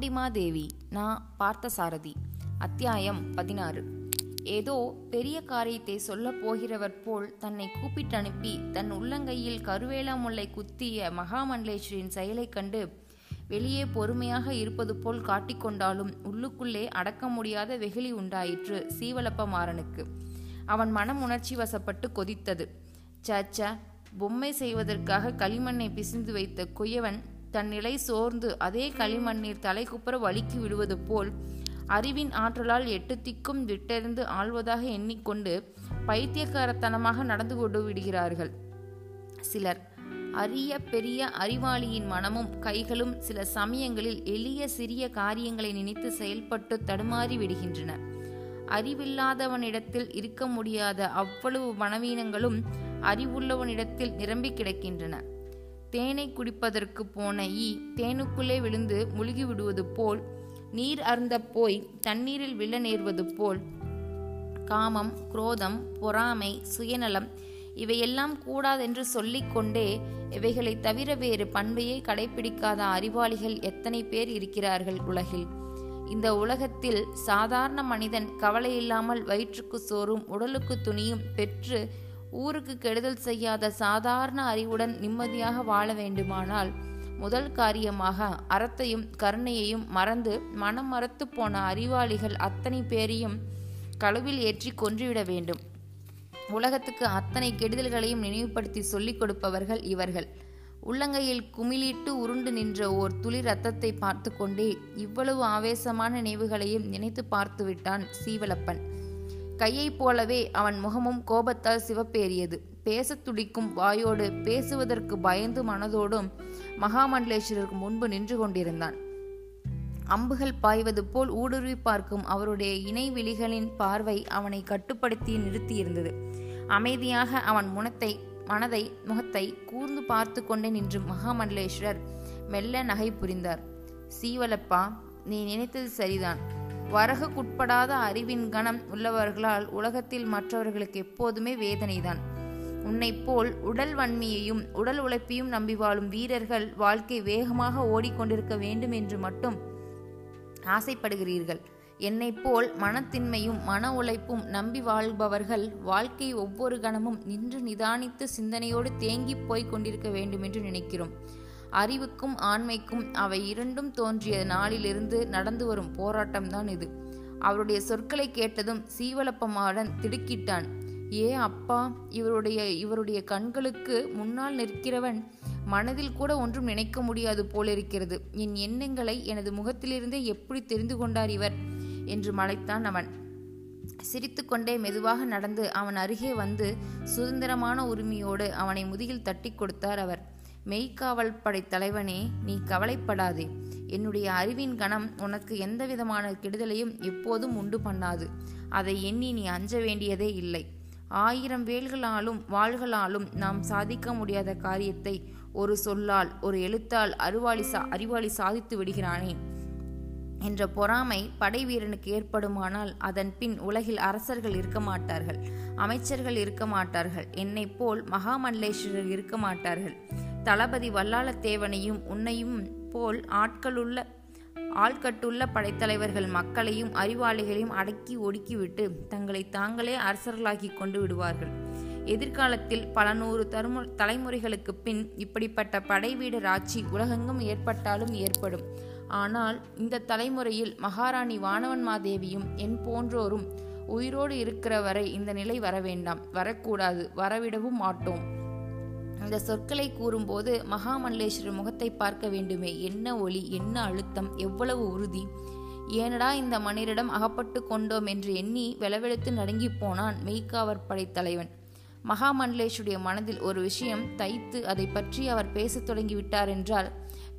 பாண்டிமாதேவி நா பார்த்தசாரதி. அத்தியாயம் பதினாறு. ஏதோ பெரிய காரியத்தை சொல்லப் போகிறவர் போல் தன்னை கூப்பிட்டு அனுப்பி தன் உள்ளங்கையில் கருவேலா முல்லை குத்திய மகாமண்டலேஸ்வரின் செயலைக் கண்டு வெளியே பொறுமையாக இருப்பது போல் காட்டிக்கொண்டாலும் உள்ளுக்குள்ளே அடக்க முடியாத வெகுளி உண்டாயிற்று சீவலப்ப மாறனுக்கு. அவன் மனம் உணர்ச்சி வசப்பட்டு கொதித்தது. சச்ச பொம்மை செய்வதற்காக களிமண்ணை பிசிந்து வைத்த குயவன் தன் நிலை சோர்ந்து அதே களிமண்ணீர் தலைக்குப்புற வலிக்கு விடுவது போல் அறிவின் ஆற்றலால் எட்டு திக்கும் விட்டெறிந்து ஆழ்வதாக எண்ணிக்கொண்டு பைத்தியக்காரத்தனமாக நடந்து கொண்டு விடுகிறார்கள். சிலர் அரிய பெரிய அறிவாளியின் மனமும் கைகளும் சில சமயங்களில் எளிய சிறிய காரியங்களை நினைத்து செயல்பட்டு தடுமாறி விடுகின்றன. அறிவில்லாதவனிடத்தில் இருக்க முடியாத அவ்வளவு மனவீனங்களும் அறிவுள்ளவனிடத்தில் நிரம்பி கிடக்கின்றன. தேனை குடிப்பதற்கு போன ஈ தேனுக்குள்ளே விழுந்து முழுகி விடுவது போல் நீர் அருந்த போய் தண்ணீரில் விழ நேர்வது போல். காமம் குரோதம் பொறாமை சுயநலம் இவையெல்லாம் கூடாதென்று சொல்லிக்கொண்டே இவைகளை தவிர வேறு பண்பையே கடைபிடிக்காத அறிவாளிகள் எத்தனை பேர் இருக்கிறார்கள் உலகில். இந்த உலகத்தில் சாதாரண மனிதன் கவலையில்லாமல் வயிற்றுக்கு சோறும் உடலுக்கு துணியும் பெற்று ஊருக்கு கெடுதல் செய்யாத சாதாரண அறிவுடன் நிம்மதியாக வாழ வேண்டுமானால் முதல் காரியமாக அறத்தையும் கருணையையும் மறந்து மனம் மறத்து போன அறிவாளிகள் அத்தனை பேரையும் கழுவில் ஏற்றி கொன்றுவிட வேண்டும். உலகத்துக்கு அத்தனை கெடுதல்களையும் நினைவுபடுத்தி சொல்லிக் கொடுப்பவர்கள் இவர்கள். உள்ளங்கையில் குமிழிட்டு உருண்டு நின்ற ஓர் துளி ரத்தத்தை பார்த்து கொண்டே இவ்வளவு ஆவேசமான நினைவுகளையும் நினைத்து பார்த்து விட்டான் சீவலப்பன். கையைப் போலவே அவன் முகமும் கோபத்தால் சிவப்பேறியது. பேசத் துடிக்கும் வாயோடு பேசுவதற்கு பயந்து மனதோடும் மகாமண்டலேஸ்வரருக்கு முன்பு நின்று கொண்டிருந்தான். அம்புகள் பாய்வது போல் ஊடுருவி பார்க்கும் அவருடைய இணைவெளிகளின் பார்வை அவனை கட்டுப்படுத்தி நிறுத்தியிருந்தது. அமைதியாக அவன் முனத்தை மனதை முகத்தை கூர்ந்து பார்த்து கொண்டே நின்று மகாமண்டலேஸ்வரர் மெல்ல நகை புரிந்தார். சீவலப்பா நீ நினைத்தது சரிதான். வரகுக்குட்படாத அறிவின் கணம் உள்ளவர்களால் உலகத்தில் மற்றவர்களுக்கு எப்போதுமே வேதனைதான். உன்னைப் போல் உடல் வன்மையையும் உடல் உழைப்பையும் நம்பி வாழும் வீரர்கள் வாழ்க்கை வேகமாக ஓடிக்கொண்டிருக்க வேண்டும் என்று மட்டும் ஆசைப்படுகிறீர்கள். என்னை போல் மனத்தின்மையும் மன உழைப்பும் நம்பி வாழ்பவர்கள் வாழ்க்கை ஒவ்வொரு கணமும் நின்று நிதானித்து சிந்தனையோடு தேங்கி போய்க் கொண்டிருக்க வேண்டும் என்று நினைக்கிறோம். அறிவுக்கும் ஆண்மைக்கும் அவை இரண்டும் தோன்றிய நாளிலிருந்து நடந்து வரும் போராட்டம்தான் இது. அவருடைய சொற்களை கேட்டதும் சீவலப்பமாடன் திடுக்கிட்டான். ஏ அப்பா இவருடைய இவருடைய கண்களுக்கு முன்னால் நிற்கிறவன் மனதில் கூட ஒன்றும் நினைக்க முடியாது போலிருக்கிறது. என் எண்ணங்களை எனது முகத்திலிருந்தே எப்படி தெரிந்து கொண்டார் இவர்? என்று மலைத்தான் அவன். சிரித்துக்கொண்டே மெதுவாக நடந்து அவன் அருகே வந்து சுதந்திரமான உரிமையோடு அவனை முதுகில் தட்டி கொடுத்தார் அவர். மெய்க்காவல் படை தலைவனே நீ கவலைப்படாதே. என்னுடைய அறிவின் கணம் உனக்கு எந்தவிதமான கெடுதலையும் எப்போதும் உண்டு பண்ணாது. அதை எண்ணி நீ அஞ்ச வேண்டியதே இல்லை. ஆயிரம் வேல்களாலும் வாள்களாலும் நாம் சாதிக்க முடியாத காரியத்தை ஒரு சொல்லால் ஒரு எழுத்தால் அருவாளி சா அறிவாளி சாதித்து விடுகிறானே. என்ற பொறாமை படை வீரனுக்கு ஏற்படுமானால் அதன் பின் உலகில் அரசர்கள் இருக்க மாட்டார்கள் அமைச்சர்கள் இருக்க மாட்டார்கள் என்னை போல் மகாமல்லேஸ்வரர் இருக்க மாட்டார்கள். தளபதி வல்லாளத்தேவனையும் உன்னையும் போல் ஆட்களுள்ள ஆள்கட்டுள்ள படைத்தலைவர்கள் மக்களையும் அறிவாளிகளையும் அடக்கி ஒடுக்கிவிட்டு தங்களை தாங்களே அரசர்களாகி கொண்டு விடுவார்கள். எதிர்காலத்தில் பல நூறு தருமு தலைமுறைகளுக்கு பின் இப்படிப்பட்ட படைவீடர் ஆட்சி உலகெங்கும் ஏற்பட்டாலும் ஏற்படும். ஆனால் இந்த தலைமுறையில் மகாராணி வானவன் மாதேவியும் என் போன்றோரும் உயிரோடு இருக்கிற வரை இந்த நிலை வர வேண்டாம். வரக்கூடாது. வரவிடவும் மாட்டோம். இந்த சொற்களை கூறும்போது மகாமல்லேஸ்வரர் முகத்தை பார்க்க வேண்டுமே. என்ன ஒளி என்ன அழுத்தம் எவ்வளவு உறுதி. ஏனடா இந்த மனிதரிடம் அகப்பட்டு கொண்டோம் என்று எண்ணி வெளவெழுத்து நடுங்கி போனான் மெய்க்காவர் படைத்தலைவன். மகாமண்டலேஷுடைய மனதில் ஒரு விஷயம் தைத்து அதை பற்றி அவர் பேசத் தொடங்கிவிட்டார் என்றால்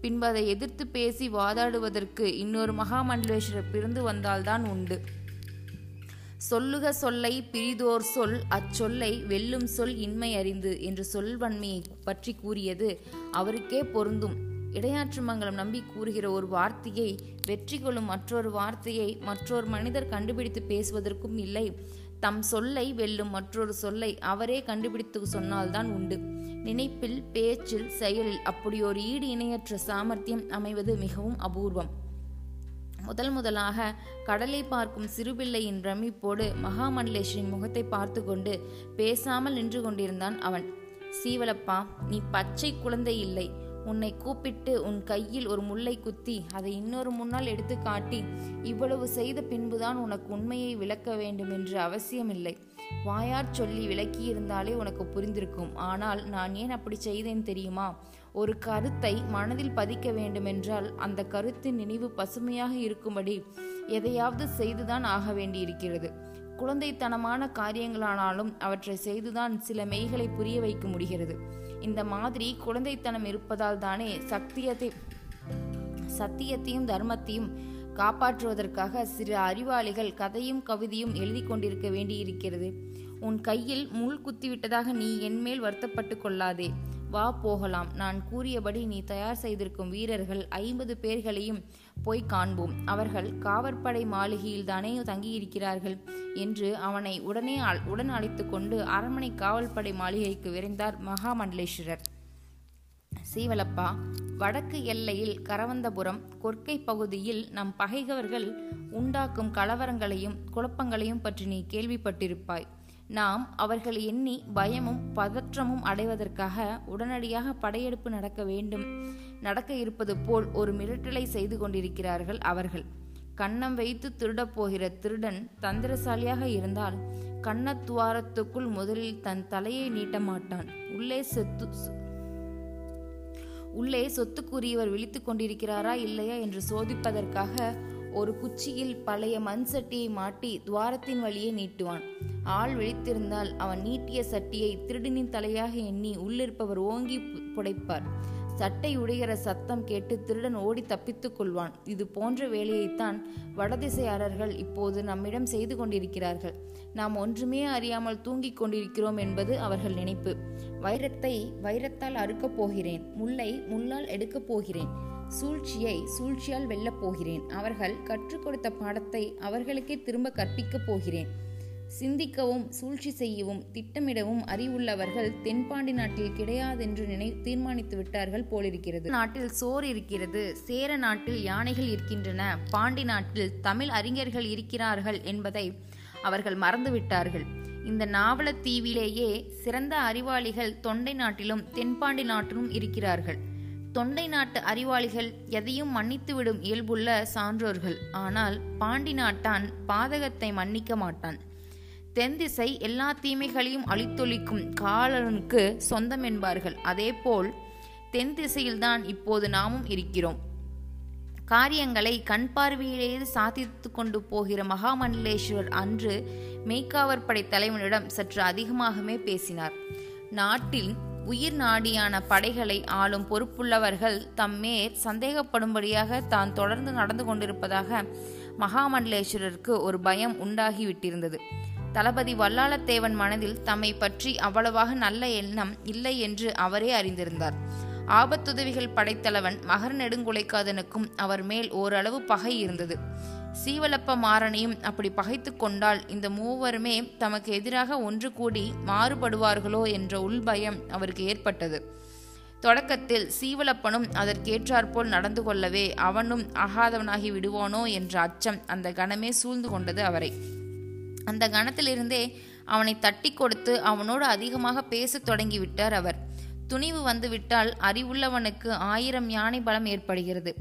பின்பு அதை எதிர்த்து பேசி வாதாடுவதற்கு இன்னொரு மகாமண்டலேஸ்வரர் பிறந்து வந்தால்தான் உண்டு. சொல்லுக சொல்லை பிரிதோர் சொல் அச்சொல்லை வெல்லும் சொல் இன்மை அறிந்து என்று சொல்வன்மையை பற்றி கூறியது அவருக்கே பொருந்தும். இடையாற்று மங்கலம் நம்பி கூறுகிற ஒரு வார்த்தையை வெற்றி கொள்ளும் மற்றொரு வார்த்தையை மற்றொரு மனிதர் கண்டுபிடித்து பேசுவதற்கும் இல்லை. தம் சொல்லை வெல்லும் மற்றொரு சொல்லை அவரே கண்டுபிடித்து சொன்னால்தான் உண்டு. நினைப்பில் பேச்சில் செயலில் அப்படி ஒரு ஈடு இணையற்ற சாமர்த்தியம் அமைவது மிகவும் அபூர்வம். முதல் முதலாக கடலை பார்க்கும் சிறுபிள்ளையின் பிரமிப்போடு மகாமண்டலேஸ்வரின் முகத்தை பார்த்து கொண்டு பேசாமல் நின்று கொண்டிருந்தான் அவன். சீவலப்பா நீ பச்சை குழந்தை இல்லை. உன்னை கூப்பிட்டு உன் கையில் ஒரு முல்லை குத்தி அதை இன்னொரு முன்னால் எடுத்து காட்டி இவ்வளவு செய்த பின்புதான் உனக்கு உண்மையை விளக்க வேண்டும் என்று அவசியமில்லை. வாயார் சொல்லி விளக்கியிருந்தாலே உனக்கு புரிந்திருக்கும். ஆனால் நான் ஏன் அப்படி செய்தேன் தெரியுமா? ஒரு கருத்தை மனதில் பதிக்க வேண்டுமென்றால் அந்த கருத்தின் நினைவு பசுமையாக இருக்கும்படி எதையாவது செய்துதான் ஆக வேண்டியிருக்கிறது. குழந்தைத்தனமான காரியங்களானாலும் அவற்றை செய்துதான் சில மெய்களை புரிய வைக்க முடிகிறது. இந்த மாதிரி குழந்தைத்தனம் இருப்பதால் தானே சத்தியத்தை சத்தியத்தையும் தர்மத்தையும் காப்பாற்றுவதற்காக சிறு அறிவாளிகள் கதையும் கவிதையும் எழுதி கொண்டிருக்க வேண்டியிருக்கிறது. உன் கையில் முள் குத்திவிட்டதாக நீ என்மேல் வருத்தப்பட்டு கொள்ளாதே. வா போகலாம். நான் கூறியபடி நீ தயார் செய்திருக்கும் வீரர்கள் ஐம்பது பேர்களையும் போய் காண்போம். அவர்கள் காவற்படை மாளிகையில் தானே தங்கியிருக்கிறார்கள் என்று அவனை உடனே உடன் அழைத்து கொண்டு அரண்மனை காவல்படை மாளிகைக்கு விரைந்தார் மகாமண்டலேஸ்வரர். சீவலப்பா வடக்கு எல்லையில் கரவந்தபுரம் கொற்கை பகுதியில் நம் பகைகவர்கள் உண்டாக்கும் கலவரங்களையும் குழப்பங்களையும் பற்றி நீ கேள்விப்பட்டிருப்பாய். நாம் அவர்கள் எண்ணி பயமும் பதற்றமும் அடைவதற்காக உடனடியாக படையெடுப்பு நடக்க வேண்டும். நடக்க இருப்பது போல் ஒரு மிரட்டலை செய்து கொண்டிருக்கிறார்கள் அவர்கள். கண்ணம் வைத்து திருடப் போகிற திருடன் தந்திரசாலியாக இருந்தால் கண்ணத்துவாரத்துக்குள் முதலில் தன் தலையை நீட்ட மாட்டான். உள்ளே செத்து உள்ளே சொத்துக்குரியவர் விழித்துக் கொண்டிருக்கிறாரா இல்லையா என்று சோதிப்பதற்காக ஒரு குச்சியில் பழைய மண் சட்டியை மாட்டி துவாரத்தின் வழியே நீட்டுவான். ஆள் விழித்திருந்தால் அவன் நீட்டிய சட்டியை திருடனின் தலையாக எண்ணி உள்ளிருப்பவர் ஓங்கி புடைப்பார். சட்டை உடைகிற சத்தம் கேட்டு திருடன் ஓடி தப்பித்துக் கொள்வான். இது போன்ற வேலையைத்தான் வடதிசையாளர்கள் இப்போது நம்மிடம் செய்து கொண்டிருக்கிறார்கள். நாம் ஒன்றுமே அறியாமல் தூங்கிக் கொண்டிருக்கிறோம் என்பது அவர்கள் நினைப்பு. வைரத்தை வைரத்தால் அறுக்கப் போகிறேன். முல்லை முள்ளால் எடுக்கப் போகிறேன். சூழ்ச்சியை சூழ்ச்சியால் வெல்லப் போகிறேன். அவர்கள் கற்றுக் கொடுத்த பாடத்தை அவர்களுக்கே திரும்ப கற்பிக்கப் போகிறேன். சிந்திக்கவும் சூழ்ச்சி செய்யவும் திட்டமிடவும் அறிவுள்ளவர்கள் தென்பாண்டி நாட்டில் கிடையாதென்று நினை தீர்மானித்து விட்டார்கள் போலிருக்கிறது நாட்டில் சோர் இருக்கிறது சேர நாட்டில் யானைகள் இருக்கின்றன பாண்டி நாட்டில் தமிழ் அறிஞர்கள் இருக்கிறார்கள் என்பதை அவர்கள் மறந்துவிட்டார்கள். இந்த நாவலத்தீவிலேயே சிறந்த அறிவாளிகள் தொண்டை நாட்டிலும் தென்பாண்டி நாட்டிலும் இருக்கிறார்கள். தொண்டை நாட்டு அறிவாளிகள் எதையும் மன்னித்துவிடும் இயல்புள்ள சான்றோர்கள். ஆனால் பாண்டி நாட்டான் பாதகத்தை மன்னிக்க மாட்டான். தென் திசை எல்லா தீமைகளையும் அழித்தொழிக்கும் காலனுக்கு சொந்தம் என்பார்கள் அதேபோல் தென் திசையில்தான் இப்போது நாமும் இருக்கிறோம். காரியங்களை கண் பார்வையிலேயே சாதித்து கொண்டு போகிற மகாமண்டலேஸ்வரர் அன்று மெய்க்காவர் படை தலைவனிடம் சற்று அதிகமாகவே பேசினார். நாட்டில் உயிர் நாடியான படைகளை ஆளும் பொறுப்புள்ளவர்கள் தம்மேற் சந்தேகப்படும்படியாக தான் தொடர்ந்து நடந்து கொண்டிருப்பதாக மகாமண்டலேஸ்வரருக்கு ஒரு பயம் உண்டாகிவிட்டிருந்தது. தளபதி வல்லாளத்தேவன் மனதில் தம்மை பற்றி அவ்வளவாக நல்ல எண்ணம் இல்லை என்று அவரே அறிந்திருந்தார். ஆபத்துதவிகள் படைத்தலவன் மகர் நெடுங்குலைக்காதனுக்கும் அவர் மேல் ஓரளவு பகை இருந்தது. சீவலப்ப மாறனையும் அப்படி பகைத்து கொண்டால் இந்த மூவருமே தமக்கு எதிராக ஒன்று கூடி மாறுபடுவார்களோ என்ற உள்பயம் அவருக்கு ஏற்பட்டது. தொடக்கத்தில் சீவலப்பனும் அதற்கேற்றாற்போல் நடந்து கொள்ளவே அவனும் அகாதவனாகி விடுவானோ என்ற அச்சம் அந்த கணமே சூழ்ந்து கொண்டது அவரை. அந்த கணத்திலிருந்தே அவனை தட்டி கொடுத்து அவனோடு அதிகமாக பேசத் தொடங்கிவிட்டார் அவர். துணிவு வந்துவிட்டால் அறிவுள்ளவனுக்கு ஆயிரம் யானை பலம் ஏற்படுகிறது.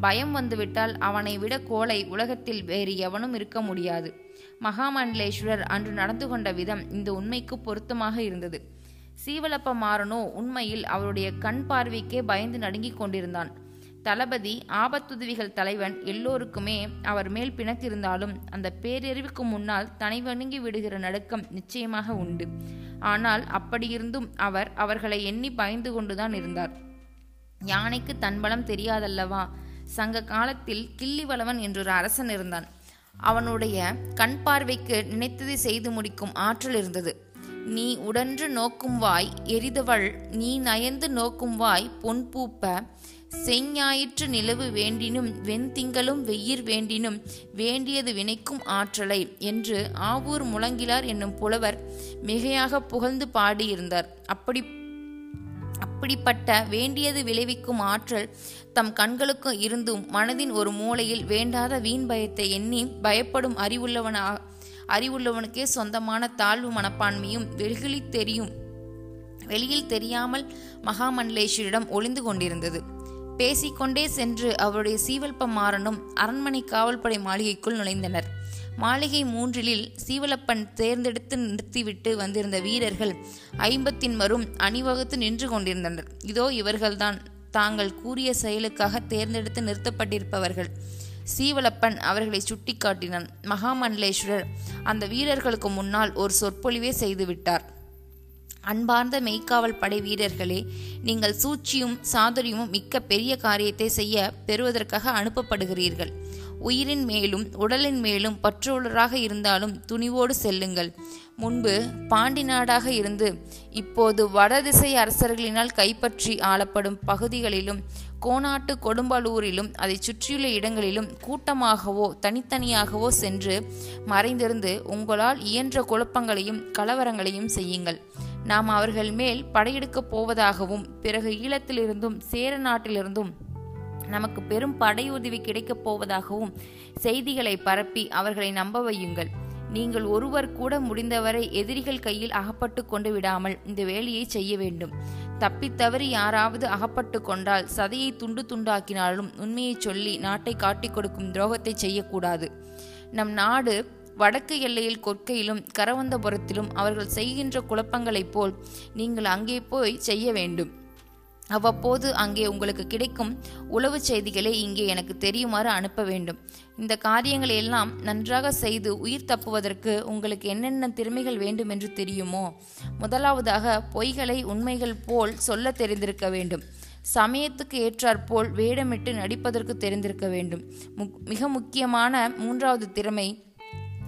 பயம் வந்துவிட்டால் அவனை விட கோலை உலகத்தில் வேறு எவனும் இருக்க முடியாது. மகாமண்டலேஸ்வரர் அன்று நடந்து கொண்ட விதம் இந்த உண்மைக்கு பொருத்தமாக இருந்தது. சீவலப்ப மாறனோ உண்மையில் அவருடைய கண் பார்வைக்கே பயந்து நடுங்கிக் கொண்டிருந்தான். தளபதி ஆபத்துதவிகள் தலைவன் எல்லோருக்குமே அவர் மேல் பிணத்திருந்தாலும் அந்த பேரறிவுக்கு முன்னால் தனி வணங்கி விடுகிற நடுக்கம் நிச்சயமாக உண்டு. ஆனால் அப்படியிருந்தும் அவர் அவர்களை எண்ணி பயந்து கொண்டுதான் இருந்தார். யானைக்கு தன்பலம் தெரியாதல்லவா? சங்க காலத்தில் கிள்ளிவளவன் என்றொரு அரசன் இருந்தான். அவனுடைய கண் பார்வைக்கு நினைத்ததை செய்து முடிக்கும் ஆற்றல் இருந்தது. நீ உடன்று நோக்கும் வாய் எரிதவள் நீ நயந்து நோக்கும் வாய் பொன் பூப்ப செஞ்ஞாயிற்று நிலவு வேண்டினும் வெண்திங்களும் வெயிர் வேண்டினும் வேண்டியது வினைக்கும் ஆற்றலை என்று ஆவூர் முழங்கிலார் என்னும் புலவர் மிகையாக புகழ்ந்து பாடியிருந்தார். அப்படி அப்படிப்பட்ட வேண்டியது விளைவிக்கும் ஆற்றல் தம் கண்களுக்கு இருந்தும் மனதின் ஒரு மூலையில் வேண்டாத வீண் பயத்தை எண்ணி பயப்படும் அறிவுள்ளவனா அறிவுள்ளவனுக்கே சொந்தமான தாழ்வு மனப்பான்மையும் வெகுளி தெரியும் வெளியில் தெரியாமல் மகாமண்டலேஸ்வரிடம் ஒளிந்து கொண்டிருந்தது. பேசிக்கொண்டே சென்று அவருடைய சீவல்ப மாறனும் அரண்மனை காவல்படை மாளிகைக்குள் நுழைந்தனர். மாளிகை மூன்றிலில் சீவலப்பன் தேர்ந்தெடுத்து நிறுத்திவிட்டு வந்திருந்த வீரர்கள் ஐம்பத்தின் மரும் அணிவகுத்து நின்று கொண்டிருந்தனர். இதோ இவர்கள்தான். தாங்கள் கூறிய செயலுக்காக தேர்ந்தெடுத்து நிறுத்தப்பட்டிருப்பவர்கள். சீவலப்பன் அவர்களை சுட்டிக்காட்டினான். மகாமண்டலேஸ்வரர் அந்த வீரர்களுக்கு முன்னால் ஒரு சொற்பொழிவே செய்துவிட்டார். அன்பார்ந்த மெய்க்காவல் படை வீரர்களே நீங்கள் சூழ்ச்சியும் சாதுரியமும் மிக்க பெரிய காரியத்தை செய்ய பெறுவதற்காக அனுப்பப்படுகிறீர்கள். உயிரின் மேலும் உடலின் மேலும் பற்றுள்ளராக இருந்தாலும் துணிவோடு செல்லுங்கள். முன்பு பாண்டி நாடாக இருந்து இப்போது வடதிசை அரசர்களினால் கைப்பற்றி ஆளப்படும் பகுதிகளிலும் கோனாட்டு கொடும்பலூரிலும் அதை சுற்றியுள்ள இடங்களிலும் கூட்டமாகவோ தனித்தனியாகவோ சென்று மறைந்திருந்து உங்களால் இயன்ற குழப்பங்களையும் கலவரங்களையும் செய்யுங்கள். நாம் அவர்கள் மேல் படையெடுக்கப் போவதாகவும் பிறகு ஈழத்திலிருந்தும் சேர நாட்டிலிருந்தும் நமக்கு பெரும் படையுதவி கிடைக்கப் போவதாகவும் செய்திகளை பரப்பி அவர்களை நம்ப வையுங்கள். நீங்கள் ஒருவர் கூட முடிந்தவரை எதிரிகள் கையில் அகப்பட்டு கொண்டு விடாமல் இந்த வேலையை செய்ய வேண்டும். தப்பித்தவறி யாராவது அகப்பட்டு கொண்டால் சதையை துண்டு துண்டாக்கினாலும் உண்மையை சொல்லி நாட்டை காட்டிக் கொடுக்கும் துரோகத்தை செய்யக்கூடாது. நம் நாடு வடக்கு எல்லையில் கொற்கையிலும் கரவந்தபுரத்திலும் அவர்கள் செய்கின்ற குழப்பங்களைப் போல் நீங்கள் அங்கே போய் செய்ய வேண்டும். அவ்வப்போது அங்கே உங்களுக்கு கிடைக்கும் உளவு செய்திகளை இங்கே எனக்கு தெரியுமாறு அனுப்ப வேண்டும். இந்த காரியங்களை எல்லாம் நன்றாக செய்து உயிர் தப்புவதற்கு உங்களுக்கு என்னென்ன திறமைகள் வேண்டும் என்று தெரியுமோ? முதலாவதாக பொய்களை உண்மைகள் போல் சொல்ல தெரிந்திருக்க வேண்டும். சமயத்துக்கு ஏற்றாற்போல் வேடமிட்டு நடிப்பதற்கு தெரிந்திருக்க வேண்டும். மிக முக்கியமான மூன்றாவது திறமை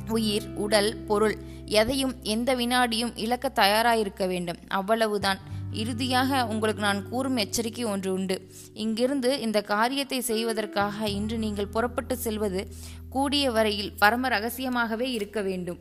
உயிர் உடல் பொருள் எதையும் எந்த வினாடியும் இழக்க தயாராயிருக்க வேண்டும். அவ்வளவுதான். இறுதியாக உங்களுக்கு நான் கூறும் எச்சரிக்கை ஒன்று உண்டு. இங்கிருந்து இந்த காரியத்தை செய்வதற்காக இன்று நீங்கள் புறப்பட்டு செல்வது கூடிய வரையில் பரம ரகசியமாகவே இருக்க வேண்டும்.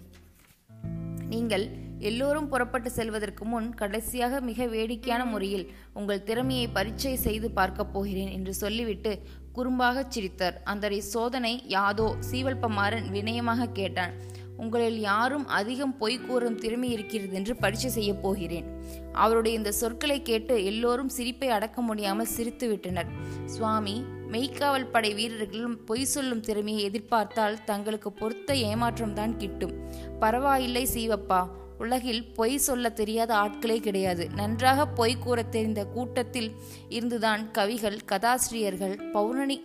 நீங்கள் எல்லோரும் புறப்பட்டு செல்வதற்கு முன் கடைசியாக மிக வேடிக்கையான முறையில் உங்கள் திறமையை பரீட்சை செய்து பார்க்கப் போகிறேன் என்று சொல்லிவிட்டு குறும்பாகச் சிரித்தார். அந்த சோதனை யாதோ சீவல்பமாறன் வினயமாக கேட்டான். உங்களில் யாரும் அதிகம் பொய் கூறும் திறமை இருக்கிறது என்று பரீட்சை செய்யப் போகிறேன். அவருடைய இந்த சொற்களை கேட்டு எல்லோரும் சிரிப்பை அடக்க முடியாமல் சிரித்து விட்டனர் சுவாமி மெய்க்காவல் படை வீரர்களும் பொய் சொல்லும் திறமையை எதிர்பார்த்தால் தங்களுக்கு பொறுத்த ஏமாற்றம் தான் கிட்டும். பரவாயில்லை சீவப்பா உலகில் பொய் சொல்ல தெரியாத ஆட்களே கிடையாது. நன்றாக பொய் கூற தெரிந்த கூட்டத்தில் இருந்துதான் கவிகள் கதாசிரியர்கள் பௌரணி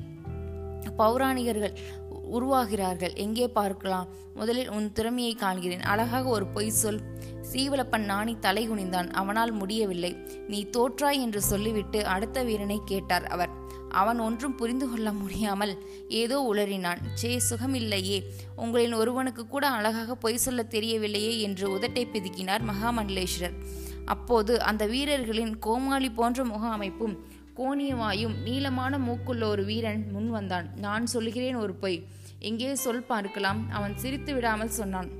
பௌராணிகர்கள் உருவாகிறார்கள். எங்கே பார்க்கலாம்? முதலில் உன் திறமையை காண்கிறேன். அழகாக ஒரு பொய் சொல். சீவலப்பன் நாணி தலை குனிந்தான். அவனால் முடியவில்லை. நீ தோற்றாய் என்று சொல்லிவிட்டு அடுத்த வீரனை கேட்டார் அவர். அவன் ஒன்றும் புரிந்து கொள்ள முடியாமல் ஏதோ உளறினான். சே சுகமில்லையே. உங்களின் ஒருவனுக்கு கூட அழகாக பொய் சொல்ல தெரியவில்லையே என்று உதட்டை பிதுக்கினார் மகாமண்டலேஸ்வரர். அப்போது அந்த வீரர்களின் கோமாளி போன்ற முக அமைப்பும் கோணியவாயும் நீளமான மூக்குள்ள ஒரு வீரன் முன் வந்தான். நான் சொல்கிறேன் ஒரு பொய். எங்கே சொல் பார்க்கலாம். அவன் சிரித்து விடாமல் சொன்னான்.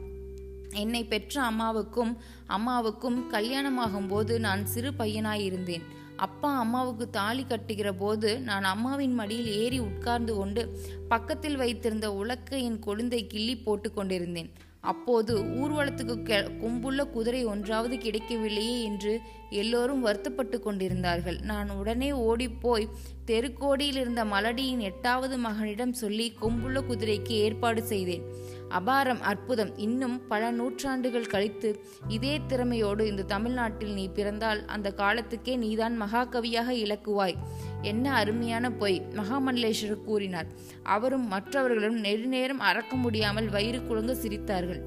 என்னை பெற்ற அம்மாவுக்கும் அம்மாவுக்கும் கல்யாணமாகும் போது நான் சிறு பையனாயிருந்தேன். அப்பா அம்மாவுக்கு தாலி கட்டுகிற போது நான் அம்மாவின் மடியில் ஏறி உட்கார்ந்து கொண்டு பக்கத்தில் வைத்திருந்த உலக்கையின் கொழுந்தை கிள்ளி போட்டு கொண்டிருந்தேன். அப்போது ஊர்வலத்துக்கு கொம்புள்ள குதிரை ஒன்றாவது கிடைக்கவில்லையே என்று எல்லோரும் வருத்தப்பட்டு கொண்டிருந்தார்கள். நான் உடனே ஓடிப்போய் தெருக்கோடியில் இருந்த மலடியின் எட்டாவது மகனிடம் சொல்லி கொம்புள்ள குதிரைக்கு ஏற்பாடு செய்தேன். அபாரம் அற்புதம். இன்னும் பல நூற்றாண்டுகள் கழித்து இதே திறமையோடு இந்த தமிழ்நாட்டில் நீ பிறந்தால் அந்த காலத்துக்கே நீதான் மகாகவியாக இலக்குவாய். என்ன அருமையான பொய். மகாமண்டலேஸ்வரர் கூறினார். அவரும் மற்றவர்களும் நெடுநேரம் அறக்க முடியாமல் வயிறு குழுங்க சிரித்தார்கள்.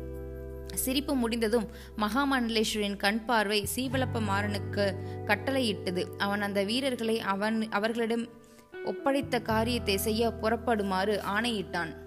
சிரிப்பு முடிந்ததும் மகாமண்டலேஸ்வரின் கண் பார்வை சீவலப்ப மாறனுக்கு கட்டளையிட்டது. அவன் அந்த வீரர்களை அவன் அவர்களிடம் ஒப்படைத்த காரியத்தை செய்ய புறப்படுமாறு ஆணையிட்டான்.